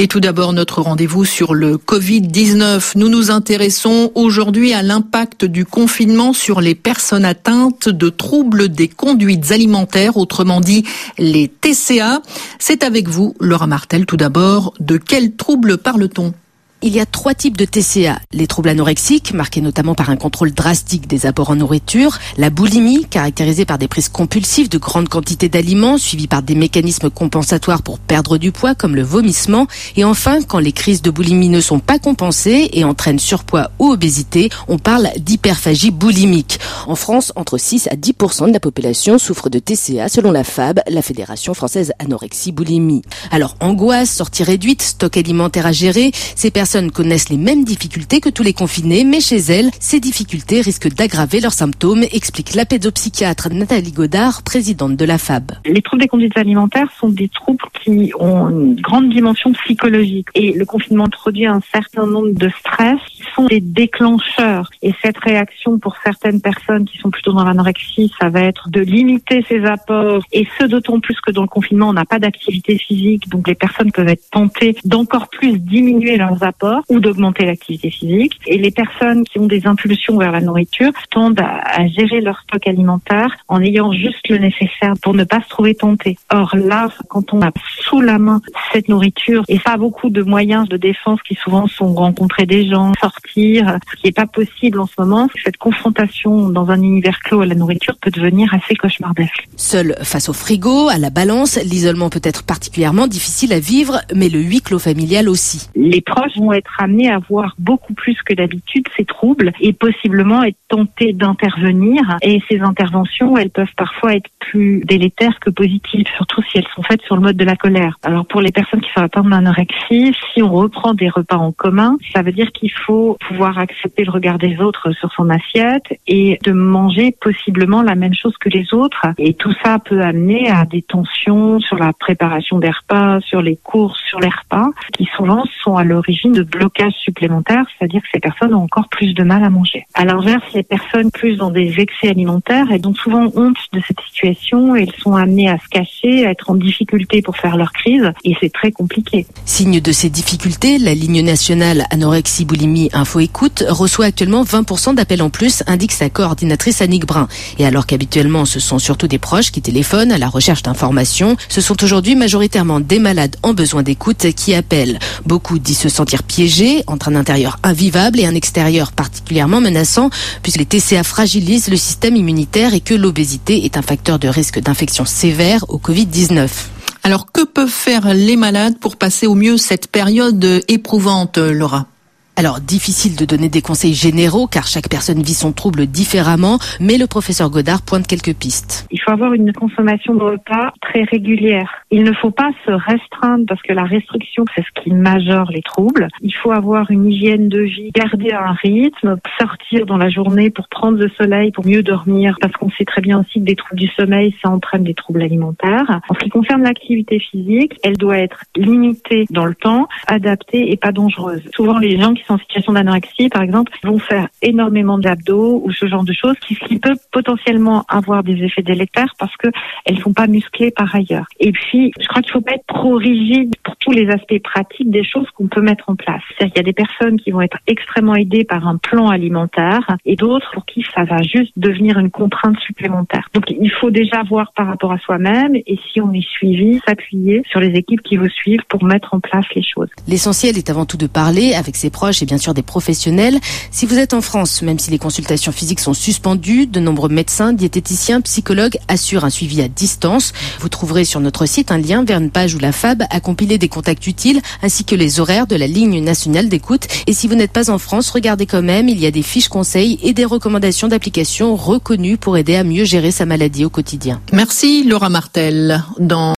Et tout d'abord, notre rendez-vous sur le Covid-19. Nous nous intéressons aujourd'hui à l'impact du confinement sur les personnes atteintes de troubles des conduites alimentaires, autrement dit les TCA. C'est avec vous, Laura Martel, tout d'abord. De quels troubles parle-t-on? Il y a trois types de TCA. Les troubles anorexiques, marqués notamment par un contrôle drastique des apports en nourriture. La boulimie, caractérisée par des prises compulsives de grandes quantités d'aliments, suivies par des mécanismes compensatoires pour perdre du poids, comme le vomissement. Et enfin, quand les crises de boulimie ne sont pas compensées et entraînent surpoids ou obésité, on parle d'hyperphagie boulimique. En France, entre 6 à 10% de la population souffre de TCA, selon la FAB, la Fédération française anorexie boulimie. Alors, angoisse, sortie réduite, stock alimentaire à gérer, personnes connaissent les mêmes difficultés que tous les confinés, mais chez elles, ces difficultés risquent d'aggraver leurs symptômes, explique la pédopsychiatre Nathalie Godard, présidente de la FAB. Les troubles des conduites alimentaires sont des troubles qui ont une grande dimension psychologique et le confinement introduit un certain nombre de stress qui sont des déclencheurs. Et cette réaction pour certaines personnes qui sont plutôt dans l'anorexie, ça va être de limiter ses apports et ce d'autant plus que dans le confinement, on n'a pas d'activité physique, donc les personnes peuvent être tentées d'encore plus diminuer leurs apports ou d'augmenter l'activité physique. Et les personnes qui ont des impulsions vers la nourriture tendent à, gérer leur stock alimentaire en ayant juste le nécessaire pour ne pas se trouver tenté. Or là, quand on a sous la main cette nourriture et pas beaucoup de moyens de défense qui souvent sont rencontrer des gens, sortir, ce qui n'est pas possible en ce moment, cette confrontation dans un univers clos à la nourriture peut devenir assez cauchemardesque. Seul face au frigo, à la balance, l'isolement peut être particulièrement difficile à vivre, mais le huis clos familial aussi. Les proches vont être amenés à voir beaucoup plus que d'habitude ces troubles et possiblement être tentés d'intervenir. Et ces interventions, elles peuvent parfois être plus délétères que positives, surtout si elles sont faites sur le mode de la colère. Alors pour les personnes qui sont atteintes d'anorexie, si on reprend des repas en commun, ça veut dire qu'il faut pouvoir accepter le regard des autres sur son assiette et de manger possiblement la même chose que les autres. Et tout ça peut amener à des tensions sur la préparation des repas, sur les courses, sur les repas, qui souvent sont à l'origine de blocage supplémentaire, c'est-à-dire que ces personnes ont encore plus de mal à manger. À l'inverse, les personnes plus dans des excès alimentaires et donc souvent honte de cette situation, elles sont amenées à se cacher, à être en difficulté pour faire leur crise et c'est très compliqué. Signe de ces difficultés, la ligne nationale anorexie boulimie info écoute reçoit actuellement 20% d'appels en plus, indique sa coordinatrice Annick Brun. Et alors qu'habituellement ce sont surtout des proches qui téléphonent à la recherche d'informations, ce sont aujourd'hui majoritairement des malades en besoin d'écoute qui appellent. Beaucoup disent se sentir piégés entre un intérieur invivable et un extérieur particulièrement menaçant puisque les TCA fragilisent le système immunitaire et que l'obésité est un facteur de risque d'infection sévère au Covid-19. Alors que peuvent faire les malades pour passer au mieux cette période éprouvante, Laura? Alors, difficile de donner des conseils généraux car chaque personne vit son trouble différemment, mais le professeur Godard pointe quelques pistes. Il faut avoir une consommation de repas très régulière. Il ne faut pas se restreindre parce que la restriction, c'est ce qui majore les troubles. Il faut avoir une hygiène de vie, garder un rythme, sortir dans la journée pour prendre le soleil, pour mieux dormir, parce qu'on sait très bien aussi que des troubles du sommeil, ça entraîne des troubles alimentaires. En ce qui concerne l'activité physique, elle doit être limitée dans le temps, adaptée et pas dangereuse. Souvent, les gens qui en situation d'anorexie, par exemple, vont faire énormément d'abdos ou ce genre de choses, qui, qui peut potentiellement avoir des effets délétères parce que elles sont pas musclées par ailleurs. Je crois qu'il faut pas être trop rigide pour tous les aspects pratiques des choses qu'on peut mettre en place. C'est-à-dire qu'il y a des personnes qui vont être extrêmement aidées par un plan alimentaire et d'autres pour qui ça va juste devenir une contrainte supplémentaire. Donc, il faut déjà voir par rapport à soi-même et si on est suivi, s'appuyer sur les équipes qui vous suivent pour mettre en place les choses. L'essentiel est avant tout de parler avec ses proches et bien sûr des professionnels. Si vous êtes en France, même si les consultations physiques sont suspendues, de nombreux médecins, diététiciens, psychologues assurent un suivi à distance. Vous trouverez sur notre site un lien vers une page où la FAB a compilé des contacts utiles ainsi que les horaires de la ligne nationale d'écoute. Et si vous n'êtes pas en France, regardez quand même, il y a des fiches conseils et des recommandations d'applications reconnues pour aider à mieux gérer sa maladie au quotidien. Merci Laura Martel. Dans